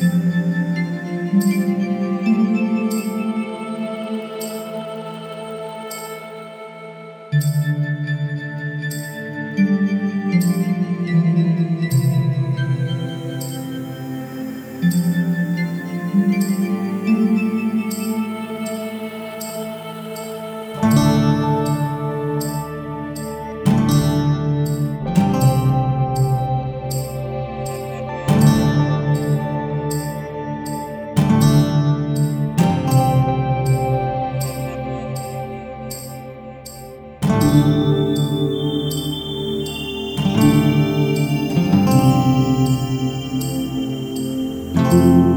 thank you you.